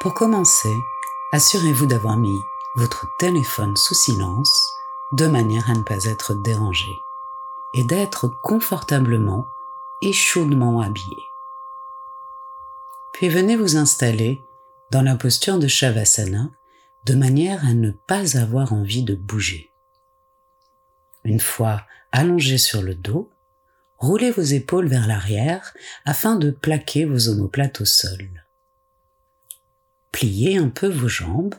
Pour commencer, assurez-vous d'avoir mis votre téléphone sous silence de manière à ne pas être dérangé et d'être confortablement et chaudement habillé. Puis venez vous installer dans la posture de Shavasana de manière à ne pas avoir envie de bouger. Une fois allongé sur le dos, roulez vos épaules vers l'arrière afin de plaquer vos omoplates au sol. Pliez un peu vos jambes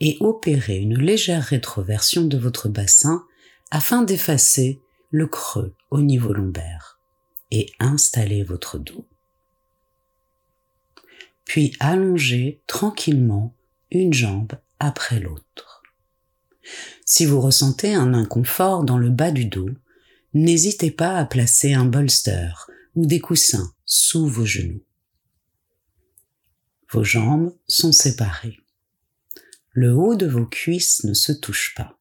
et opérez une légère rétroversion de votre bassin afin d'effacer le creux au niveau lombaire et installez votre dos. Puis allongez tranquillement une jambe après l'autre. Si vous ressentez un inconfort dans le bas du dos, n'hésitez pas à placer un bolster ou des coussins sous vos genoux. Vos jambes sont séparées. Le haut de vos cuisses ne se touche pas.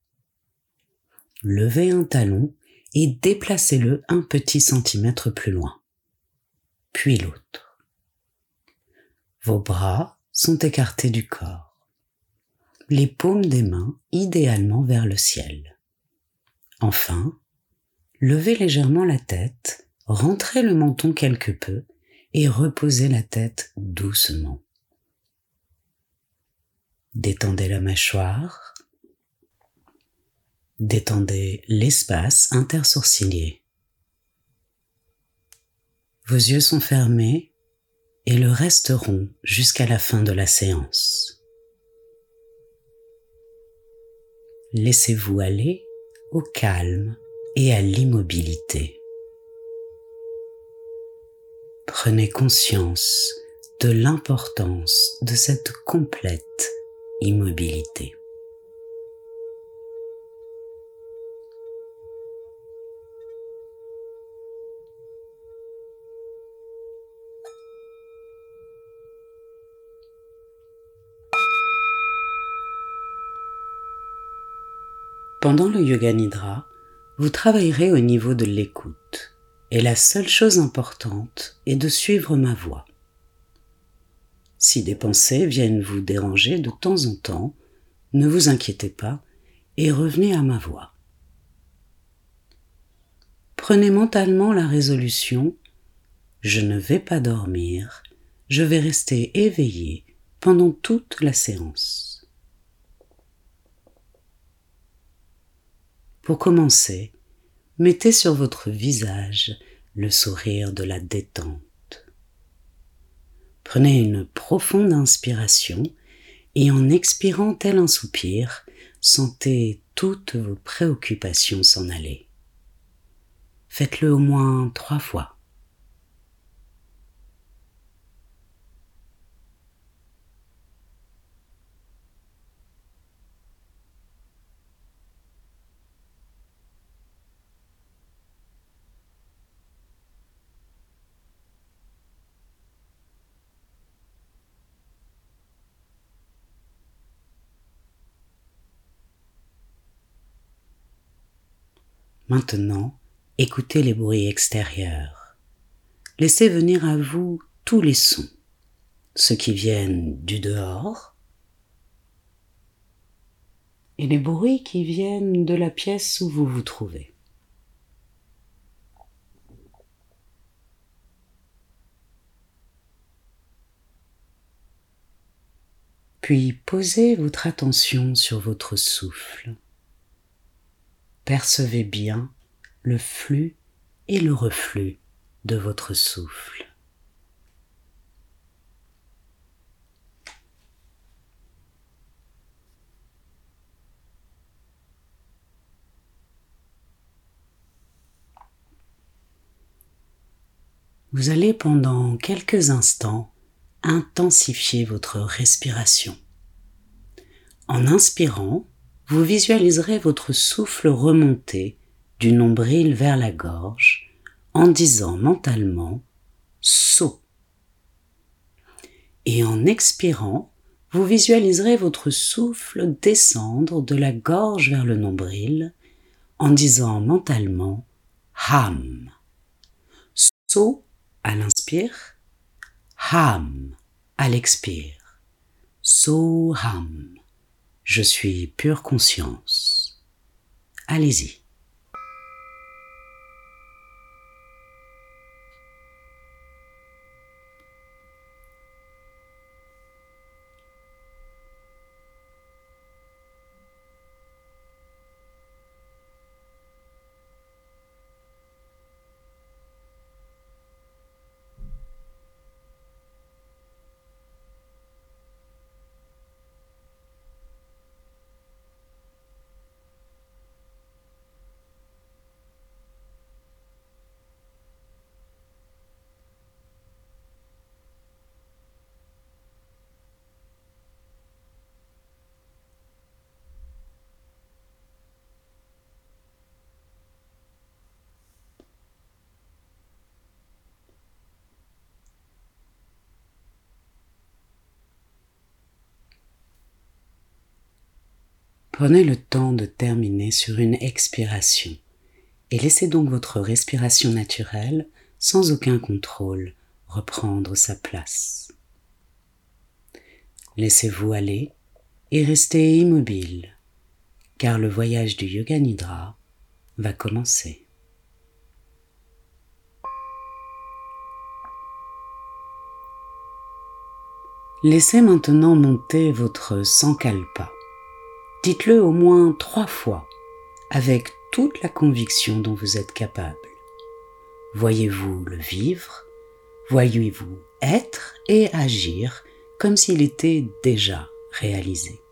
Levez un talon et déplacez-le un petit centimètre plus loin, puis l'autre. Vos bras sont écartés du corps, les paumes des mains idéalement vers le ciel. Enfin, levez légèrement la tête, rentrez le menton quelque peu et reposez la tête doucement. Détendez la mâchoire. Détendez l'espace intersourcilier. Vos yeux sont fermés et le resteront jusqu'à la fin de la séance. Laissez-vous aller au calme et à l'immobilité. Prenez conscience de l'importance de cette complète immobilité. Pendant le yoga nidra, vous travaillerez au niveau de l'écoute et la seule chose importante est de suivre ma voix. Si des pensées viennent vous déranger de temps en temps, ne vous inquiétez pas et revenez à ma voix. Prenez mentalement la résolution Je ne vais pas dormir, je vais rester éveillé pendant toute la séance. Pour commencer, mettez sur votre visage le sourire de la détente. Prenez une profonde inspiration et en expirant tel un soupir, sentez toutes vos préoccupations s'en aller. Faites-le au moins trois fois. Maintenant, écoutez les bruits extérieurs. Laissez venir à vous tous les sons, ceux qui viennent du dehors et les bruits qui viennent de la pièce où vous vous trouvez. Puis posez votre attention sur votre souffle percevez bien le flux et le reflux de votre souffle. Vous allez pendant quelques instants intensifier votre respiration. En inspirant, vous visualiserez votre souffle remonter du nombril vers la gorge en disant mentalement saut. Et en expirant, vous visualiserez votre souffle descendre de la gorge vers le nombril en disant mentalement ham. Saut à l'inspire, ham à l'expire. Soham. Je suis pure conscience. Allez-y. Prenez le temps de terminer sur une expiration et laissez donc votre respiration naturelle, sans aucun contrôle, reprendre sa place. Laissez-vous aller et restez immobile, car le voyage du Yoga Nidra va commencer. Laissez maintenant monter votre sankalpa Dites-le au moins trois fois avec toute la conviction dont vous êtes capable. Voyez-vous le vivre, voyez-vous être et agir comme s'il était déjà réalisé.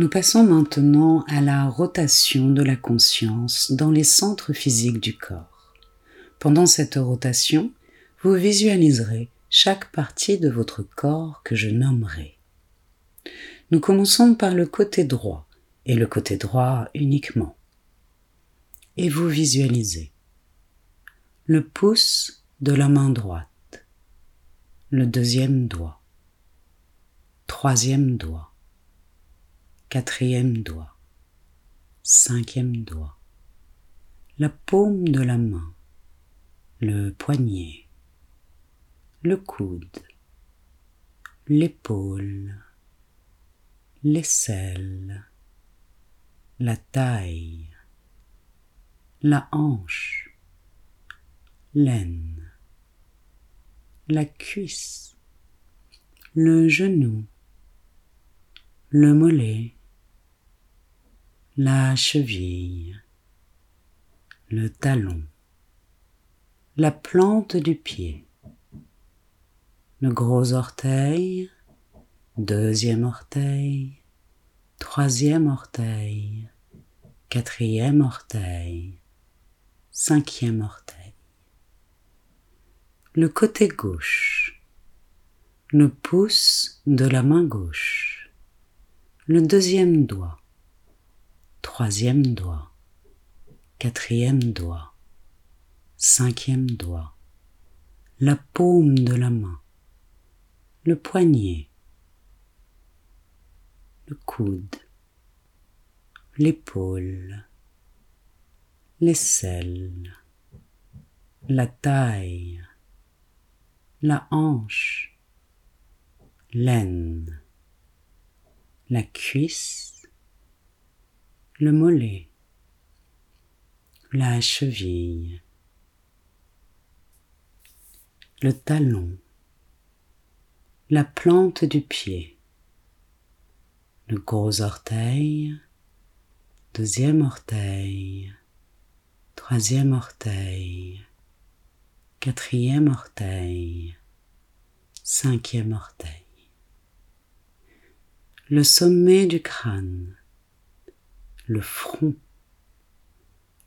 Nous passons maintenant à la rotation de la conscience dans les centres physiques du corps. Pendant cette rotation, vous visualiserez chaque partie de votre corps que je nommerai. Nous commençons par le côté droit et le côté droit uniquement. Et vous visualisez le pouce de la main droite, le deuxième doigt, troisième doigt, quatrième doigt, cinquième doigt, la paume de la main, le poignet, le coude, l'épaule, l'aisselle, la taille, la hanche, l'aine, la cuisse, le genou, le mollet, la cheville, le talon, la plante du pied, le gros orteil, deuxième orteil, troisième orteil, quatrième orteil, cinquième orteil, le côté gauche, le pouce de la main gauche, le deuxième doigt, troisième doigt, quatrième doigt, cinquième doigt, la paume de la main, le poignet, le coude, l'épaule, l'aisselle, la taille, la hanche, l'aine, la cuisse, le mollet, la cheville, le talon, la plante du pied, le gros orteil, deuxième orteil, troisième orteil, quatrième orteil, cinquième orteil, le sommet du crâne, le front,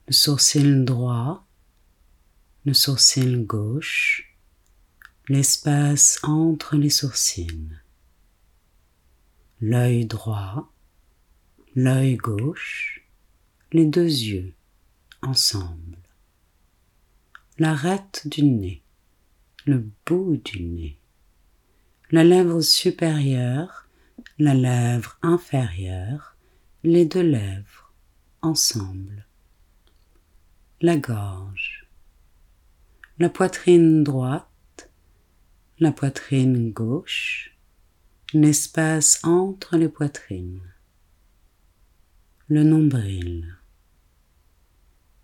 le sourcil droit, le sourcil gauche, l'espace entre les sourcils, l'œil droit, l'œil gauche, les deux yeux ensemble, l'arête du nez, le bout du nez, la lèvre supérieure, la lèvre inférieure, les deux lèvres ensemble, la gorge, la poitrine droite, la poitrine gauche, l'espace entre les poitrines, le nombril,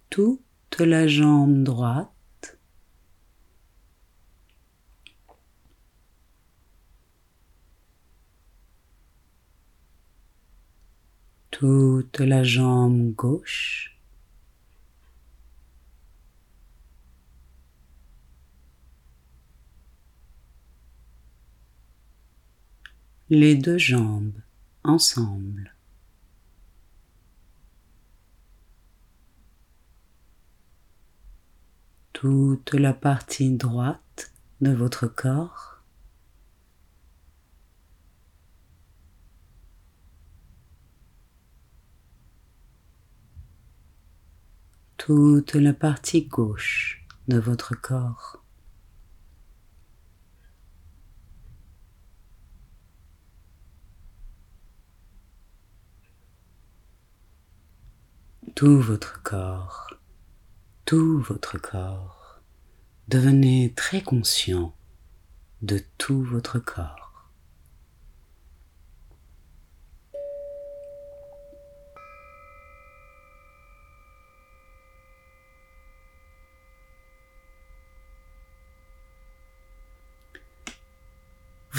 toute la jambe droite, toute la jambe gauche. Les deux jambes ensemble. Toute la partie droite de votre corps. Toute la partie gauche de votre corps. Tout votre corps, tout votre corps, devenez très conscient de tout votre corps.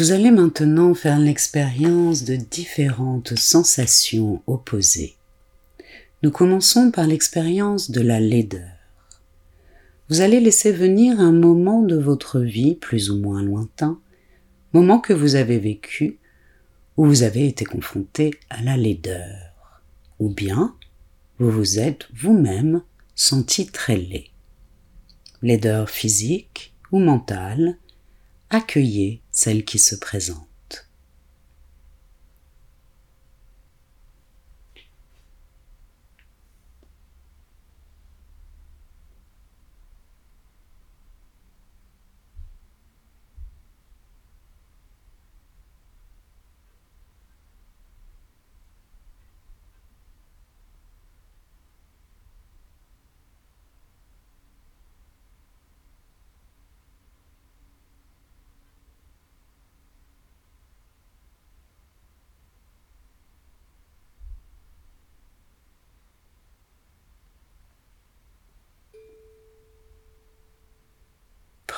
Vous allez maintenant faire l'expérience de différentes sensations opposées. Nous commençons par l'expérience de la laideur. Vous allez laisser venir un moment de votre vie plus ou moins lointain, moment que vous avez vécu, où vous avez été confronté à la laideur, ou bien vous vous êtes vous-même senti très laid. Laideur physique ou mentale, accueillez celle qui se présente.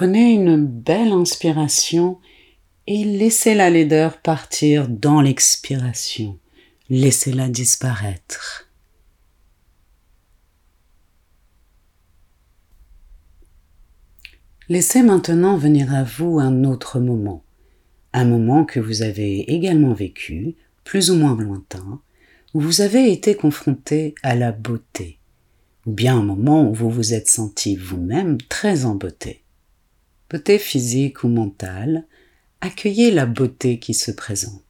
Prenez une belle inspiration et laissez la laideur partir dans l'expiration. Laissez-la disparaître. Laissez maintenant venir à vous un autre moment, un moment que vous avez également vécu, plus ou moins lointain, où vous avez été confronté à la beauté, ou bien un moment où vous vous êtes senti vous-même très en beauté beauté physique ou mentale, accueillez la beauté qui se présente.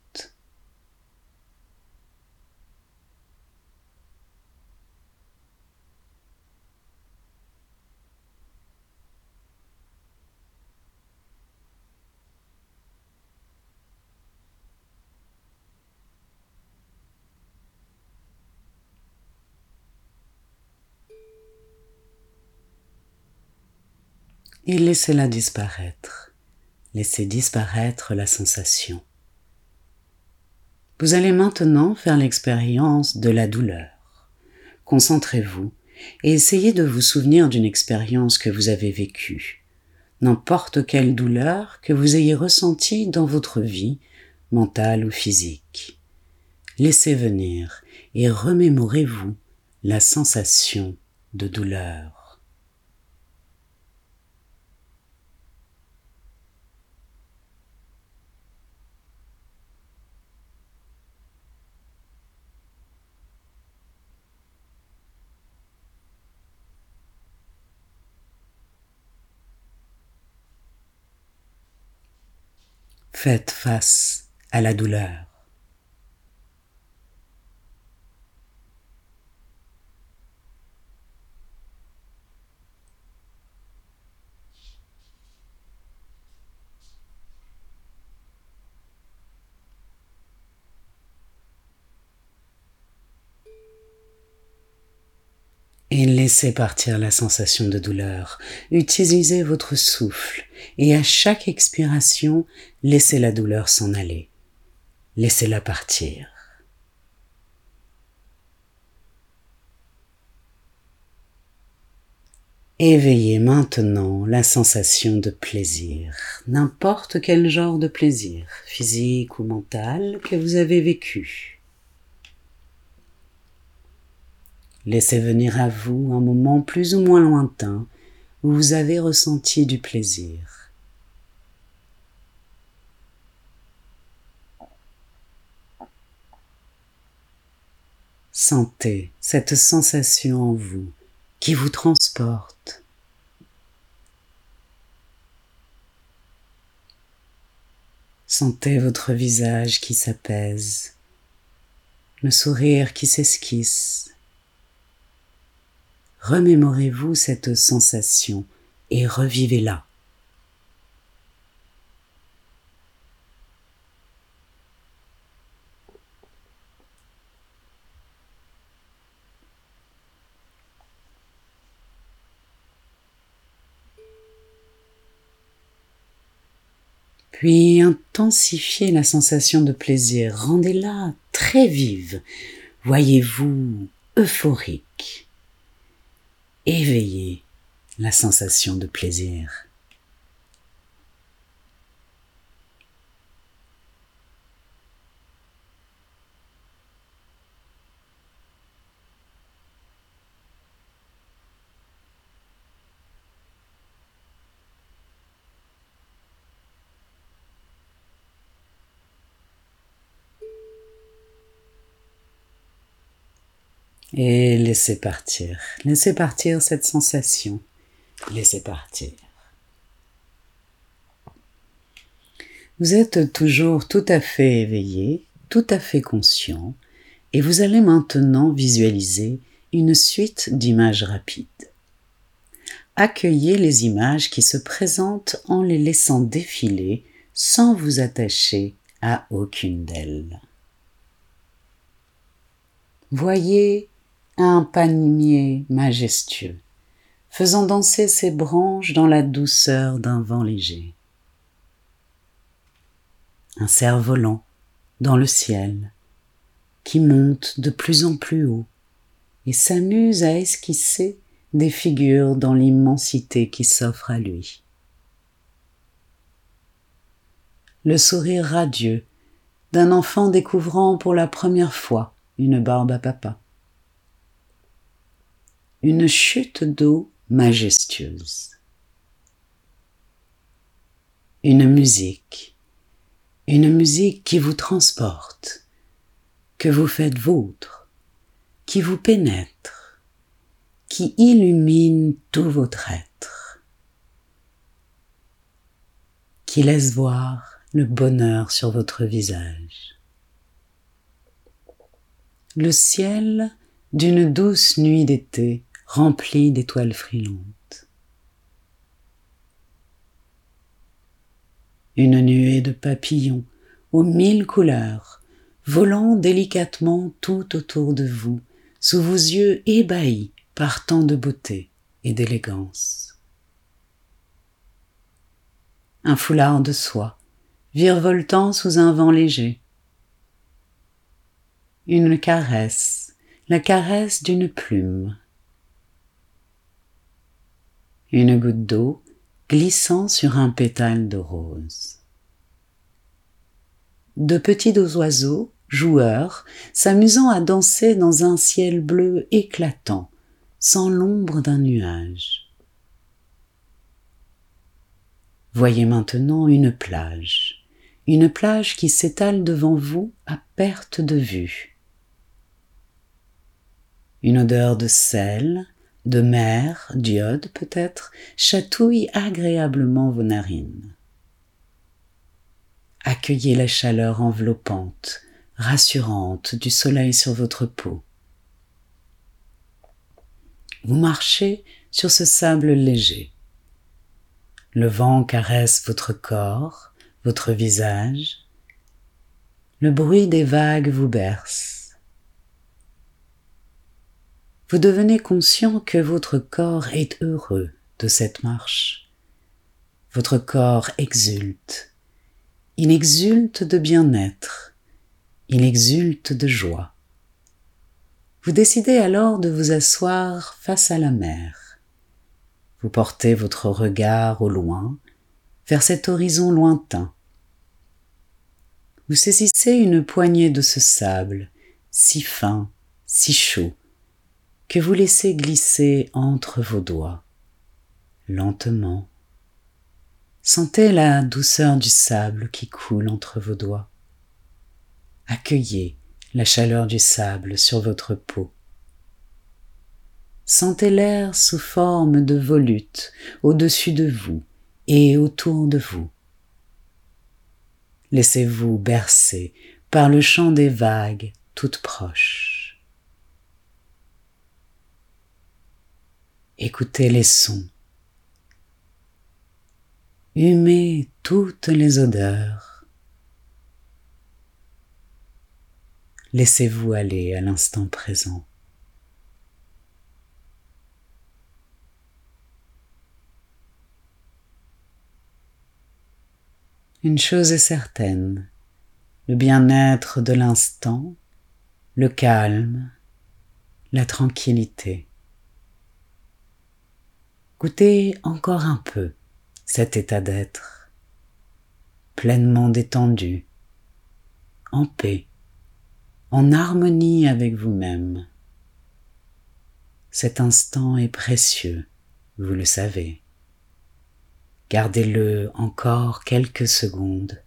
Et laissez-la disparaître. Laissez disparaître la sensation. Vous allez maintenant faire l'expérience de la douleur. Concentrez-vous et essayez de vous souvenir d'une expérience que vous avez vécue, n'importe quelle douleur que vous ayez ressentie dans votre vie, mentale ou physique. Laissez venir et remémorez-vous la sensation de douleur. Faites face à la douleur. Laissez partir la sensation de douleur, utilisez votre souffle et à chaque expiration, laissez la douleur s'en aller. Laissez-la partir. Éveillez maintenant la sensation de plaisir, n'importe quel genre de plaisir, physique ou mental, que vous avez vécu. Laissez venir à vous un moment plus ou moins lointain où vous avez ressenti du plaisir. Sentez cette sensation en vous qui vous transporte. Sentez votre visage qui s'apaise, le sourire qui s'esquisse. Remémorez-vous cette sensation et revivez-la. Puis intensifiez la sensation de plaisir, rendez-la très vive. Voyez-vous euphorique. Éveillez la sensation de plaisir. Et laissez partir, laissez partir cette sensation, laissez partir. Vous êtes toujours tout à fait éveillé, tout à fait conscient, et vous allez maintenant visualiser une suite d'images rapides. Accueillez les images qui se présentent en les laissant défiler sans vous attacher à aucune d'elles. Voyez un palmier majestueux, faisant danser ses branches dans la douceur d'un vent léger. Un cerf-volant dans le ciel, qui monte de plus en plus haut et s'amuse à esquisser des figures dans l'immensité qui s'offre à lui. Le sourire radieux d'un enfant découvrant pour la première fois une barbe à papa une chute d'eau majestueuse. Une musique, une musique qui vous transporte, que vous faites vôtre, qui vous pénètre, qui illumine tout votre être, qui laisse voir le bonheur sur votre visage. Le ciel d'une douce nuit d'été rempli d'étoiles frilantes. Une nuée de papillons aux mille couleurs, volant délicatement tout autour de vous, sous vos yeux ébahis par tant de beauté et d'élégance. Un foulard de soie, virevoltant sous un vent léger. Une caresse, la caresse d'une plume une goutte d'eau glissant sur un pétale de rose. De petits oiseaux, joueurs, s'amusant à danser dans un ciel bleu éclatant, sans l'ombre d'un nuage. Voyez maintenant une plage, une plage qui s'étale devant vous à perte de vue. Une odeur de sel, de mer, d'iode peut-être, chatouille agréablement vos narines. Accueillez la chaleur enveloppante, rassurante du soleil sur votre peau. Vous marchez sur ce sable léger. Le vent caresse votre corps, votre visage. Le bruit des vagues vous berce. Vous devenez conscient que votre corps est heureux de cette marche. Votre corps exulte. Il exulte de bien-être. Il exulte de joie. Vous décidez alors de vous asseoir face à la mer. Vous portez votre regard au loin, vers cet horizon lointain. Vous saisissez une poignée de ce sable, si fin, si chaud, que vous laissez glisser entre vos doigts, lentement. Sentez la douceur du sable qui coule entre vos doigts. Accueillez la chaleur du sable sur votre peau. Sentez l'air sous forme de volutes au-dessus de vous et autour de vous. Laissez-vous bercer par le chant des vagues toutes proches. Écoutez les sons. Humez toutes les odeurs. Laissez-vous aller à l'instant présent. Une chose est certaine, le bien-être de l'instant, le calme, la tranquillité. Goûtez encore un peu cet état d'être, pleinement détendu, en paix, en harmonie avec vous-même. Cet instant est précieux, vous le savez. Gardez-le encore quelques secondes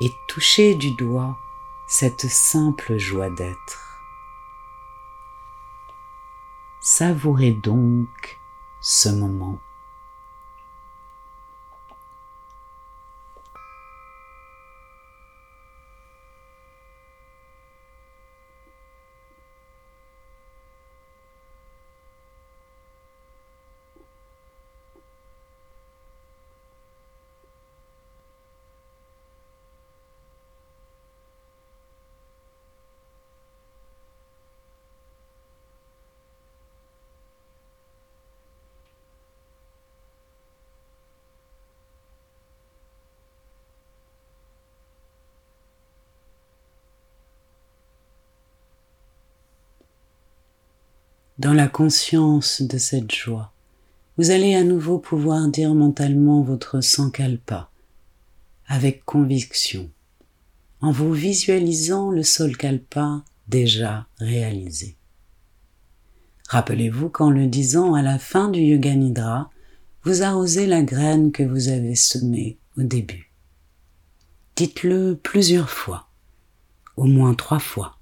et touchez du doigt cette simple joie d'être. Savourez donc ce moment. Dans la conscience de cette joie, vous allez à nouveau pouvoir dire mentalement votre sankalpa avec conviction, en vous visualisant le solkalpa déjà réalisé. Rappelez-vous qu'en le disant à la fin du Yoga Nidra, vous arrosez la graine que vous avez semée au début. Dites-le plusieurs fois, au moins trois fois.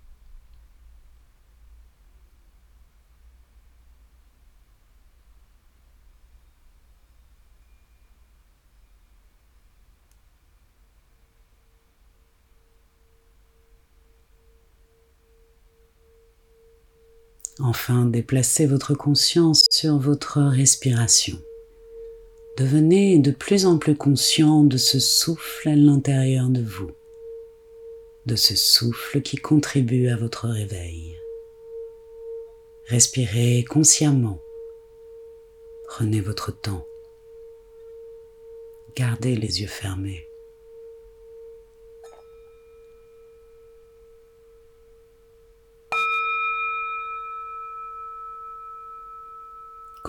Enfin, déplacez votre conscience sur votre respiration. Devenez de plus en plus conscient de ce souffle à l'intérieur de vous, de ce souffle qui contribue à votre réveil. Respirez consciemment. Prenez votre temps. Gardez les yeux fermés.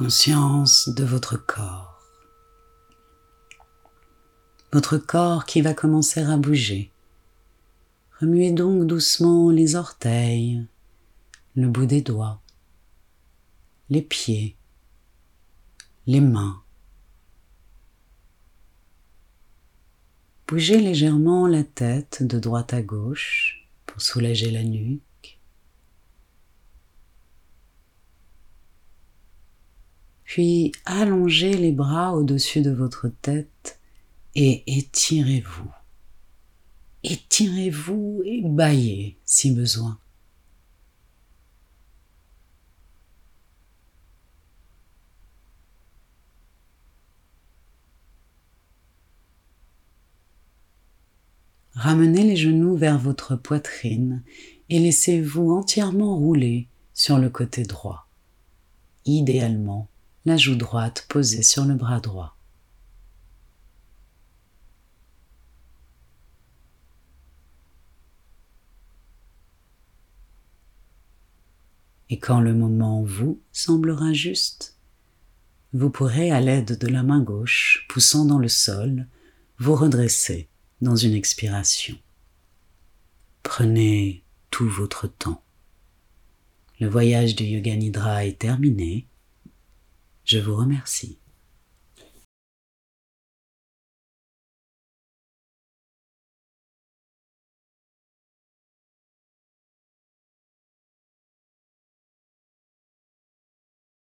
Conscience de votre corps. Votre corps qui va commencer à bouger. Remuez donc doucement les orteils, le bout des doigts, les pieds, les mains. Bougez légèrement la tête de droite à gauche pour soulager la nuque. Puis allongez les bras au-dessus de votre tête et étirez-vous. Étirez-vous et baillez si besoin. Ramenez les genoux vers votre poitrine et laissez-vous entièrement rouler sur le côté droit, idéalement la joue droite posée sur le bras droit. Et quand le moment vous semblera juste, vous pourrez, à l'aide de la main gauche poussant dans le sol, vous redresser dans une expiration. Prenez tout votre temps. Le voyage du Yoga Nidra est terminé. Je vous remercie.